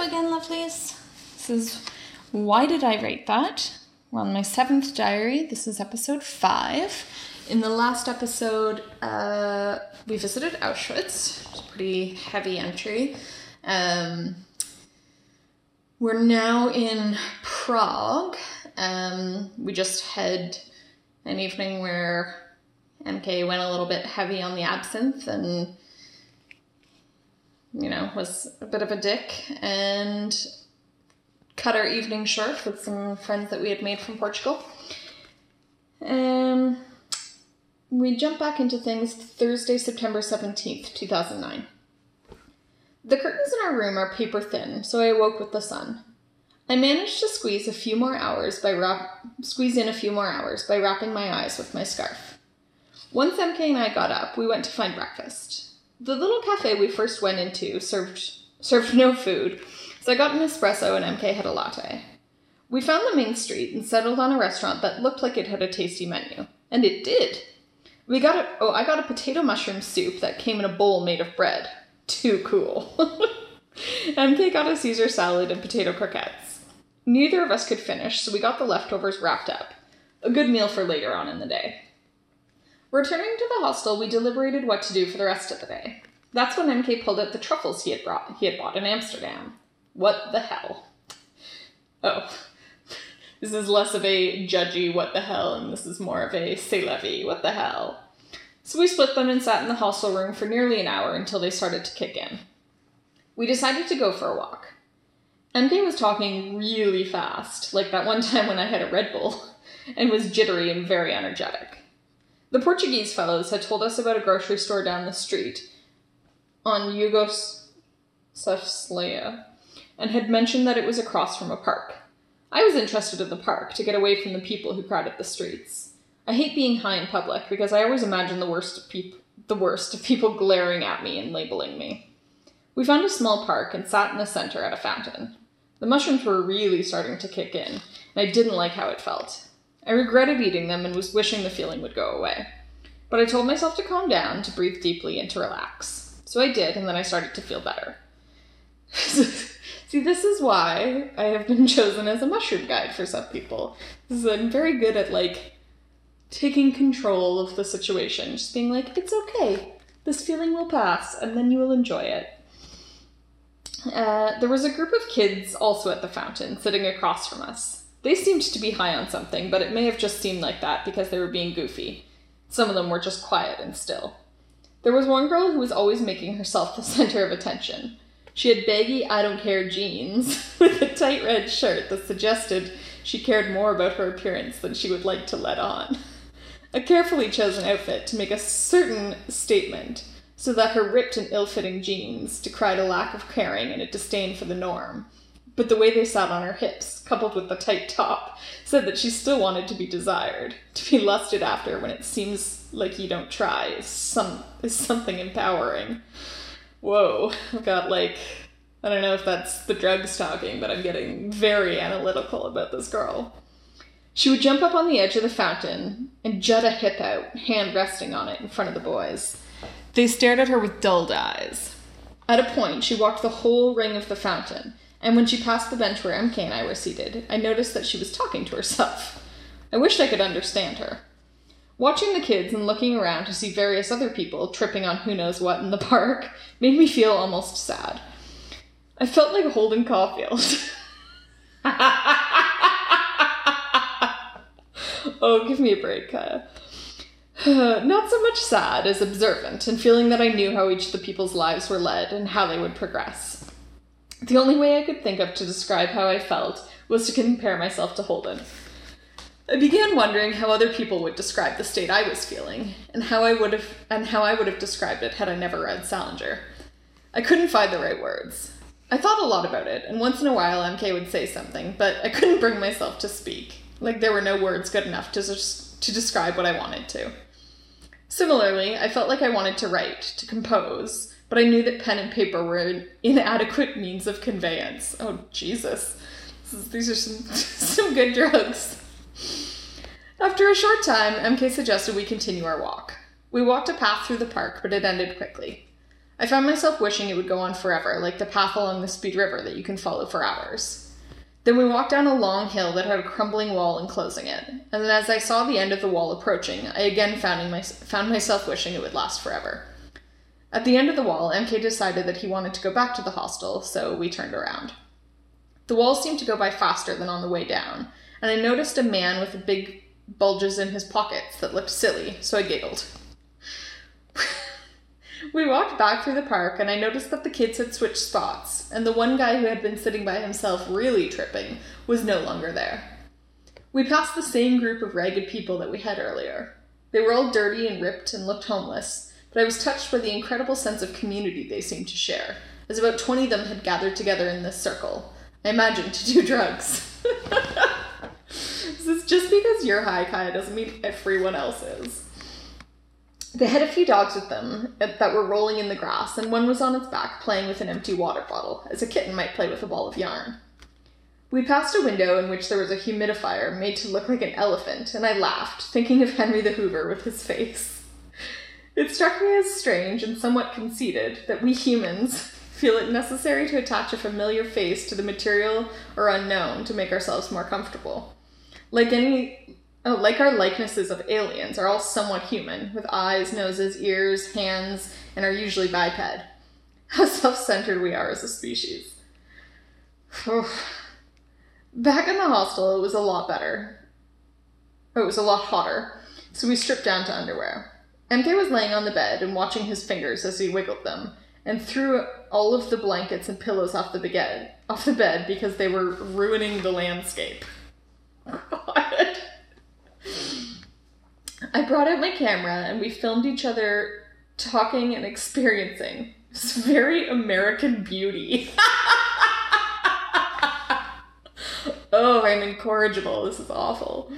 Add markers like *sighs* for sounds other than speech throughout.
Again, lovelies. This is Why Did I Write That? We're on my seventh diary. This is episode five. In the last episode, uh, we visited Auschwitz. It's a pretty heavy entry. Um, we're now in Prague. Um, we just had an evening where MK went a little bit heavy on the absinthe and you know, was a bit of a dick and cut our evening short with some friends that we had made from Portugal. Um, we jump back into things Thursday, September 17th, 2009. The curtains in our room are paper thin, so I awoke with the sun. I managed to squeeze a few more hours by wrap- squeeze in a few more hours by wrapping my eyes with my scarf. Once MK and I got up, we went to find breakfast. The little cafe we first went into served served no food, so I got an espresso and MK had a latte. We found the main street and settled on a restaurant that looked like it had a tasty menu, and it did. We got a oh, I got a potato mushroom soup that came in a bowl made of bread. Too cool. *laughs* MK got a Caesar salad and potato croquettes. Neither of us could finish, so we got the leftovers wrapped up. A good meal for later on in the day. Returning to the hostel, we deliberated what to do for the rest of the day. That's when MK pulled out the truffles he had brought he had bought in Amsterdam. What the hell? Oh. *laughs* This is less of a judgy what the hell, and this is more of a say vie, what the hell. So we split them and sat in the hostel room for nearly an hour until they started to kick in. We decided to go for a walk. MK was talking really fast, like that one *laughs* time when I had a Red Bull, and was jittery and very energetic. The Portuguese fellows had told us about a grocery store down the street on Yugoslavia and had mentioned that it was across from a park. I was interested in the park to get away from the people who crowded the streets. I hate being high in public because I always imagine the worst of peop- the worst of people glaring at me and labeling me. We found a small park and sat in the center at a fountain. The mushrooms were really starting to kick in, and I didn't like how it felt. I regretted eating them and was wishing the feeling would go away. But I told myself to calm down, to breathe deeply, and to relax. So I did, and then I started to feel better. *laughs* See, this is why I have been *laughs* chosen as a mushroom guide for some people. I'm very good at like taking control of the situation, just being like, it's okay, this feeling will pass, and then you will enjoy it. Uh, there was a group of kids also at the fountain, sitting across from us. They seemed to be high on something, but it may have just seemed like that because they were being goofy. Some of them were just quiet and still. There was one girl who was always making herself *laughs* the center of attention. She had baggy I don't care jeans *laughs* with a tight red shirt that suggested she cared more about her appearance than she would like to let on. A carefully chosen outfit to make a certain statement, so that her ripped and ill fitting jeans decried a lack of caring and a disdain for the norm. But the way they sat on her hips, coupled with the tight top, said that she still wanted to be desired, to be lusted after when it seems like you don't try is some is something empowering whoa, I've got like, I don't know if that's the drugs talking, but I'm getting very analytical about this girl. She would jump up on the edge of the fountain and jut a hip out, hand resting on it in front of the boys. They stared at her with dulled eyes. At a point, she walked the whole ring of the fountain, and when she passed the bench where MK and I were seated, I noticed that she was talking to herself. I wished I could understand her. Watching the kids and looking around to see various other people tripping on who knows what in the *laughs* park made me feel almost sad. I felt like Holden Caulfield. *laughs* oh, give me a break, Kaya. *sighs* Not so much sad as observant and feeling that I knew how each of the people's lives were led and how they would progress. The only way I could think of to describe how I felt was to compare myself to Holden. I began wondering how other people would describe the state I was feeling, and how I would have and how I would have described it had I never read Salinger. I couldn't find the right words. I thought a lot about it, and once in a while MK would say something, but I couldn't bring myself to speak. Like there were no words good enough to to describe what I wanted to. Similarly, I felt like I wanted to write, to compose, but I knew that pen and paper were an inadequate means of conveyance. Oh Jesus, is, these are some *laughs* some good drugs. After a short time, MK suggested we continue our walk. We walked a path through the park, but it ended quickly. I found myself wishing it would go on forever, like the path along the Speed River that you can follow for hours. Then we walked down a long hill that had a crumbling wall enclosing it, and then as I saw the end of the wall approaching, I again found, my, found myself wishing it would last forever. At the end of the wall, MK decided that he wanted to go back to the hostel, so we turned around. The wall seemed to go by faster than on the way down, and I noticed a man with big bulges in his pockets that looked silly, so I giggled. *laughs* we walked back through the park, and I noticed that the kids had switched spots, and the one guy who had been sitting by himself really tripping was no longer there. We passed the same group of ragged people that we had earlier. They were all dirty and ripped and looked homeless, but I was touched by the incredible sense of community they seemed to share, as about 20 of them had gathered together in this circle. I imagine to do *laughs* drugs. this is just because you're high, Kaya, doesn't mean everyone else is. They had a few dogs with them uh, that were rolling in the grass, and one was on its back playing with an empty water bottle, as a kitten might play with a ball of yarn. We passed a window in which there was a humidifier made to look like an elephant, and I laughed, thinking of Henry the Hoover with his face. It struck me as strange and somewhat conceited that we humans *laughs* feel it necessary to attach a familiar face to the material or unknown to make ourselves more comfortable. Like any Oh, like our likenesses of aliens are all somewhat human, with eyes, noses, ears, hands, and are usually biped. How self centered we are as a species. Back in the hostel, it was a lot better. Oh, it was a lot hotter, so we stripped down to underwear. MK was laying on the bed and watching his fingers as he wiggled them, and threw all of the blankets and pillows off the bed, off the bed because they were ruining the landscape. God. *laughs* I brought out my camera and we filmed each other talking and experiencing. It's very American beauty. *laughs* oh, I'm incorrigible. This is awful.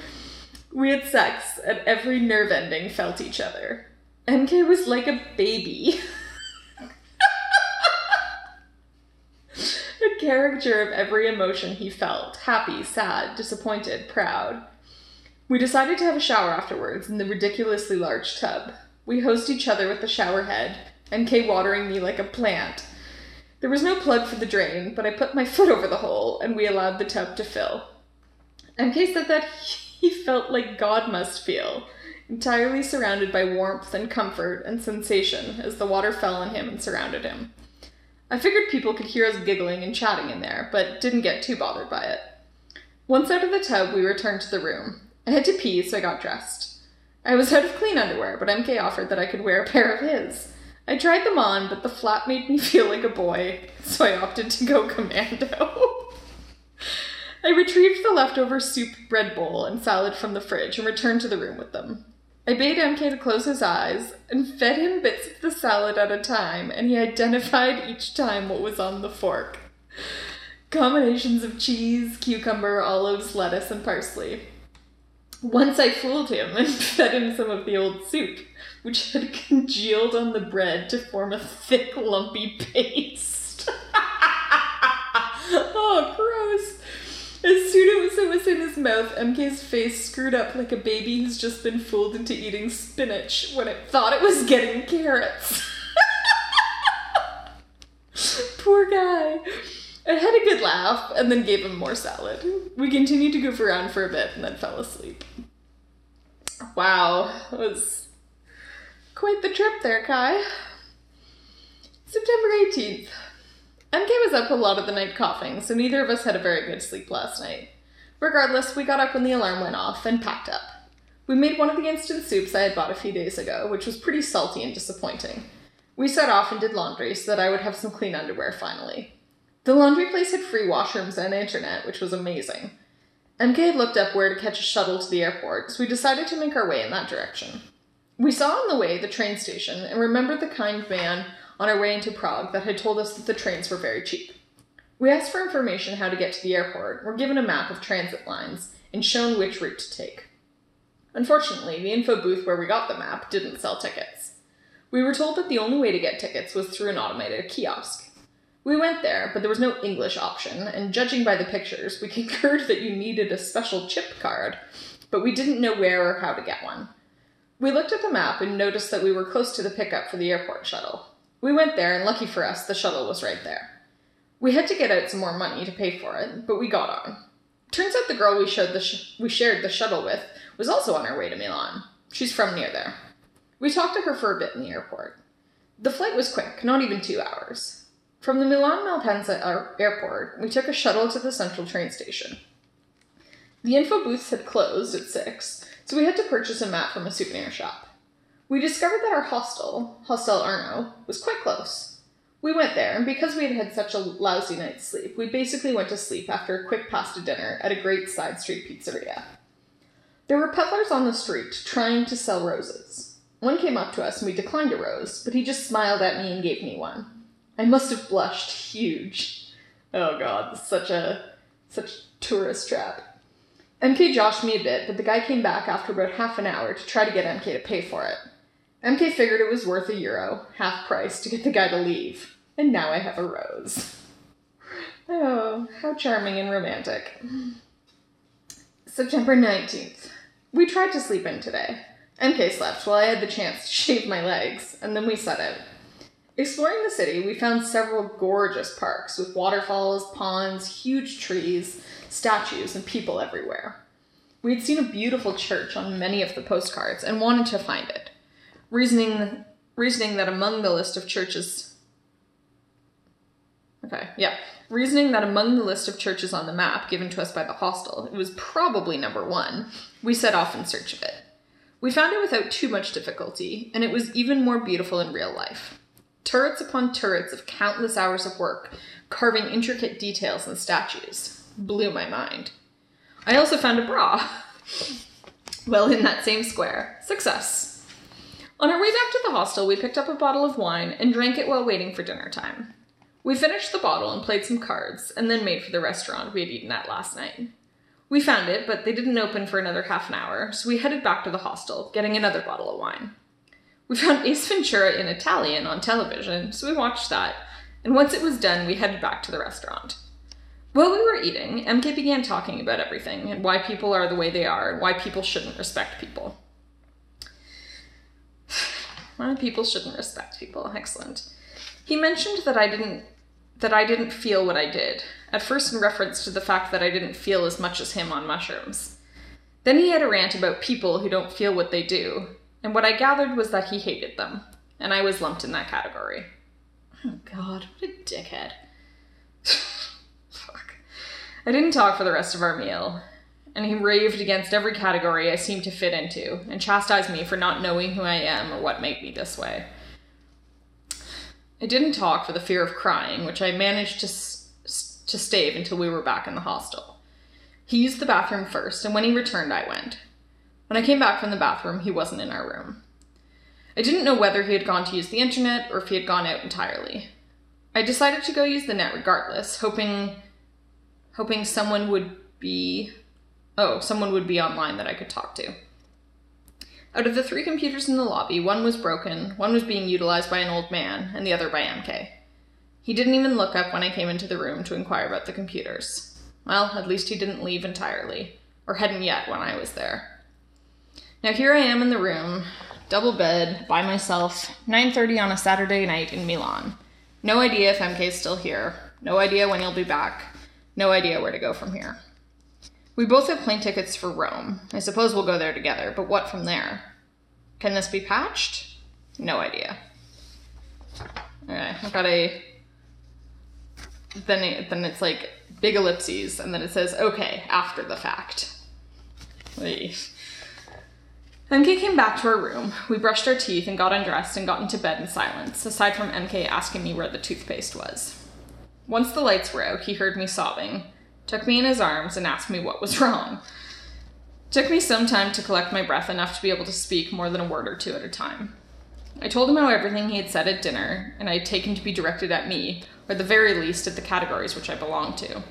We had sex, and every nerve ending felt each other. MK was like a baby. *laughs* a caricature of every emotion he felt happy, sad, disappointed, proud. We decided to have a shower afterwards in the ridiculously large tub. We hosed each other with the shower head, MK watering me like a plant. There was no plug for the drain, but I put my *laughs* foot over the hole and we allowed the tub to fill. MK said that he felt like God must feel, entirely surrounded by warmth and comfort and sensation as the water fell on him and surrounded him. I figured people could hear us giggling and chatting in there, but didn't get too bothered by it. Once out of the tub, we returned to the room. I had to pee, so I got dressed. I was out of clean underwear, but MK offered that I could wear a pair of his. I tried them on, but the flap made me *laughs* feel like a boy, so I opted to go commando. *laughs* I retrieved the leftover soup bread bowl and salad from the fridge and returned to the room with them. I bade MK to close his eyes and fed him bits of the salad at a time, and he identified each time what was on the fork. Combinations of cheese, cucumber, olives, lettuce, and parsley. Once I fooled him and *laughs* fed him some of the old soup, which had congealed on the bread to form a thick, lumpy *laughs* paste. oh, gross. As soon as it was in his mouth, MK's face screwed up like a baby who's just been fooled into eating spinach when it thought it was getting carrots. *laughs* Poor guy. I had a good laugh and then gave him more salad. We continued to goof around for a bit and then fell asleep. Wow, it was quite the trip there, Kai. September 18th. MK was up a lot of the night coughing, so neither of us had a very good sleep last night. Regardless, we got up when the alarm went off and packed up. We made one of the instant soups I had bought a few days ago, which was pretty salty and disappointing. We set off and did laundry so that I would have some clean underwear finally. The laundry place had free washrooms and internet, which was amazing. MK had looked up where to catch a shuttle to the airport, so we decided to make our way in that direction. We saw on the way the train station and remembered the kind man on our way into Prague that had told us that the trains were very cheap. We asked for information how to get to the airport, were given a map of transit lines, and shown which route to take. Unfortunately, the info booth where we got the map didn't sell tickets. We were told that the only way to get tickets was through an automated kiosk. We went there, but there was no English option, and judging by the pictures, we *laughs* concurred that you needed a special chip card, but we didn't know where or how to get one. We looked at the map and noticed that we were close to the pickup for the airport shuttle. We went there, and lucky for us, the shuttle was right there. We had to get out some more money to pay for it, but we got on. Turns out the girl we, showed the sh- we shared the shuttle with was also on her way to Milan. She's from near there. We talked to her for a bit in the airport. The flight was quick, not even two hours. From the Milan Malpensa airport, we took a shuttle to the central train station. The info booths had closed at 6, so we had to purchase a map from a souvenir shop. We discovered that our hostel, Hostel Arno, was quite close. We went there, and because we had had such a lousy night's sleep, we basically went to sleep after a quick pasta dinner at a great side street pizzeria. There were peddlers on the street trying to sell roses. One came up to us and we declined a rose, but he just smiled at me and gave me one. I must have blushed huge. Oh god, such a such tourist trap. MK joshed me a bit, but the guy came back after about half an hour to try to get MK to pay for it. MK figured it was worth a euro, half price, to get the guy to leave. And now I have a rose. Oh, how charming and romantic. September 19th. We tried to sleep in today. MK slept while I had the chance to shave my legs, and then we set out. Exploring the city, we found several gorgeous parks with waterfalls, ponds, huge trees, statues, and people everywhere. We had seen a beautiful church on many of the postcards and wanted to find it, reasoning reasoning that among the list of churches Okay, yeah. Reasoning that among the list of churches on the map given to us by the hostel, it was probably number one, we set off in search of it. We found it without too much difficulty, and it was even more beautiful in real life. Turrets upon turrets of countless hours of work, carving intricate details and statues blew my mind. I also found a bra. *laughs* well, in that same square. Success. On our way back to the hostel, we picked up a bottle of wine and drank it while waiting for dinner time. We finished the bottle and played some cards, and then made for the restaurant we had eaten at last night. We found it, but they didn't open for another half an hour, so we headed back to the hostel, getting another bottle of wine. We found Ace Ventura in Italian on television, so we watched that, and once it was done, we headed back to the restaurant. While we were eating, MK began talking about everything and why people are the way they are and why people shouldn't respect people. People shouldn't respect people. Excellent. He mentioned that I didn't that I didn't feel what I did, at first in reference to the fact that I didn't feel as much as him on mushrooms. Then he had a rant about people who don't feel what they do, and what I gathered was that he hated them, and I was lumped in that category. Oh god, what a dickhead. *laughs* Fuck. I didn't talk for the rest of our meal, and he raved against every category I seemed to fit into, and chastised me for not knowing who I am or what made me this way. I didn't talk for the fear of crying, which I managed to, to stave until we were back in the hostel. He used the bathroom first, and when he returned, I went. When I came back from the bathroom, he wasn't in our room. I didn't know whether he had gone to use the internet or if he had gone out entirely. I decided to go use the net regardless, hoping hoping someone would be oh, someone would be online that I could talk to. Out of the three computers in the lobby, one was broken, one was being utilized by an old man, and the other by MK. He didn't even look up when I came into the room to inquire about the computers. Well, at least he didn't leave entirely, or hadn't yet when I was there. Now here I am in the room, double bed, by myself, 9:30 on a Saturday night in Milan. No idea if MK's still here. No idea when he'll be back. No idea where to go from here. We both have plane tickets for Rome. I suppose we'll go there together, but what from there? Can this be patched? No idea. Alright, I've got a. Then, it, then it's like big ellipses, and then it says, okay, after the fact. Please. MK came back to our room. We brushed our teeth and got undressed and got into bed in silence, aside from MK asking me where the toothpaste was. Once the lights were out, he heard me sobbing, took me in his arms, and asked me what was wrong. Took me some time to collect my breath enough to be able to speak more than a word or two at a time. I told him how everything he had said at dinner, and I had taken to be directed at me, or at the very least at the categories which I belonged to.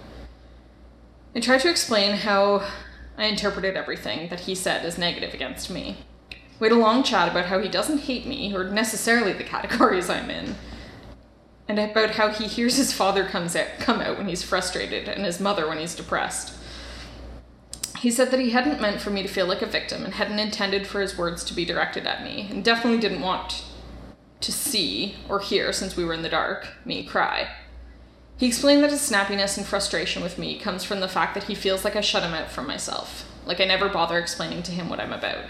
I tried to explain how I interpreted everything that he said as negative against me. We had a long chat about how he doesn't hate me, or necessarily the categories I'm in, and about how he hears his father comes out, come out when he's frustrated and his mother when he's depressed. He said that he hadn't meant for me to feel like a victim and hadn't intended for his words to be directed at me, and definitely didn't want to see or hear, since we were in the dark, me cry. He explained that his snappiness and frustration with me comes from the fact that he feels like I shut him out from myself, like I never bother explaining to him what I'm about.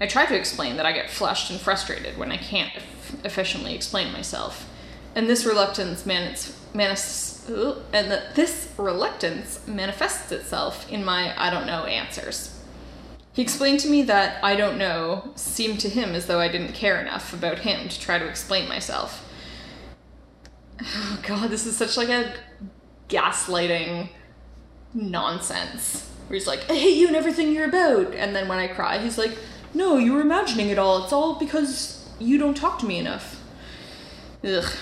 I try to explain that I get flushed and frustrated when I can't efficiently explain myself, and this reluctance manis- and that this reluctance manifests itself in my I don't know answers. He explained to me that I don't know seemed to him as though I didn't care enough about him to try to explain myself. Oh *sighs* god, this is such like a gaslighting nonsense. Where he's like, I hate you and everything you're about. And then when I cry, he's like, No, you were imagining it all. It's all because you don't talk to me enough. Ugh.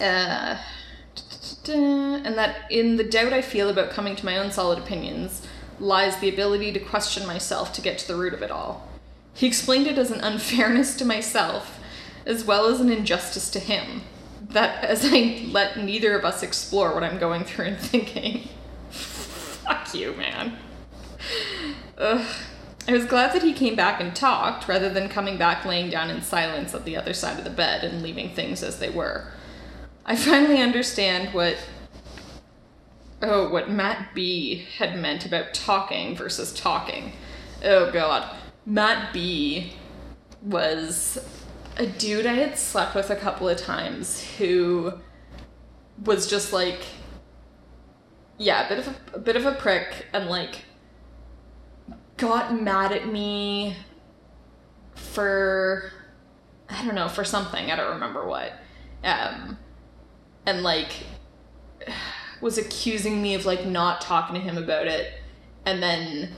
Uh, and that in the doubt I feel about coming to my own solid opinions lies the ability to question myself to get to the root of it all. He explained it as an unfairness to myself, as well as an injustice to him. That as I let neither of us explore what I'm going through and thinking. *laughs* Fuck you, man. Ugh. I was glad that he came back and talked rather than coming back laying down in silence at the other side of the bed and leaving things as they were. I finally understand what oh what Matt B had meant about talking versus talking. Oh god. Matt B was a dude I had slept with a couple of times who was just like yeah, a bit of a, a bit of a prick and like got mad at me for I don't know, for something. I don't remember what. Um and like was accusing me of like not talking to him about it and then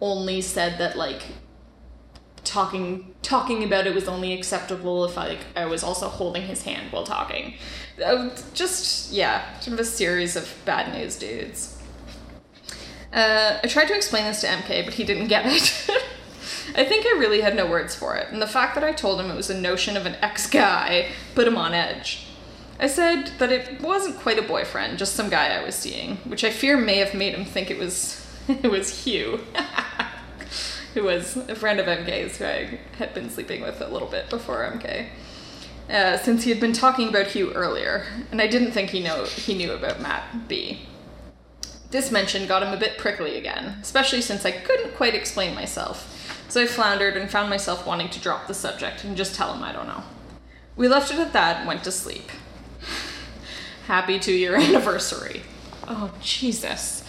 only said that like talking talking about it was only acceptable if I, like I was also holding his hand while talking. Just yeah, sort of a series of bad news dudes. Uh, I tried to explain this to MK, but he didn't get it. *laughs* I think I really had no words for it, and the fact that I told him it was a notion of an ex guy put him on edge. I said that it wasn't quite a boyfriend, just some guy I was seeing, which I fear may have made him think it was *laughs* it was Hugh, *laughs* who was a friend of MK's who I had been sleeping with a little bit before MK. Uh, since he had been talking about Hugh earlier, and I didn't think he know he knew about Matt B. This mention got him a bit prickly again, especially since I couldn't quite explain myself. So I floundered and found myself wanting to drop the subject and just tell him I don't know. We left it at that and went to sleep. Happy two year *laughs* anniversary. Oh, Jesus.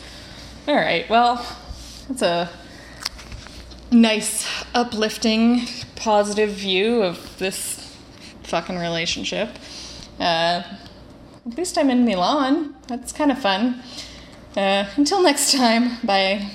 All right, well, that's a nice, uplifting, positive view of this fucking relationship. Uh, at least I'm in Milan. That's kind of fun. Uh, until next time, bye.